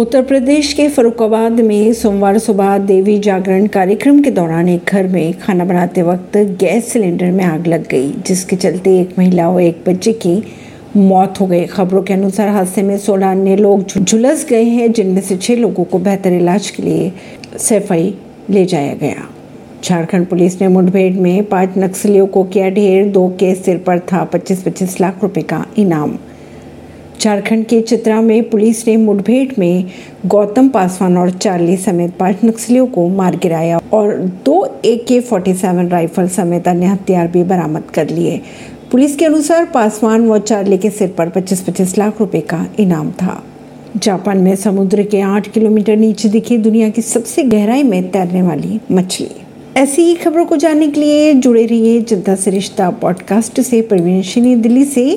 उत्तर प्रदेश के फरुखाबाद में सोमवार सुबह देवी जागरण कार्यक्रम के दौरान एक घर में खाना बनाते वक्त गैस सिलेंडर में आग लग गई, जिसके चलते एक महिला और एक बच्चे की मौत हो गई। खबरों के अनुसार हादसे में सोलह अन्य लोग झुलस गए हैं, जिनमें से छह लोगों को बेहतर इलाज के लिए सैफई ले जाया गया। झारखंड पुलिस ने मुठभेड़ में पाँच नक्सलियों को किया ढेर, दो के सिर पर था 25-25 लाख रुपए का इनाम। झारखंड के चित्रा में पुलिस ने मुठभेड़ में गौतम पासवान और चार्ली समेत पाँच नक्सलियों को मार गिराया और दो ए के फोर्टी सेवन राइफल समेत अन्य हथियार भी बरामद कर लिए। पुलिस के अनुसार पासवान व चार्ली के सिर पर 25-25 लाख रुपए का इनाम था। जापान में समुद्र के आठ किलोमीटर नीचे दिखी दुनिया की सबसे गहराई में तैरने वाली मछली। ऐसी ही खबरों को जानने के लिए जुड़े रहिए जनता से रिश्ता पॉडकास्ट से। प्रवीण दिल्ली से।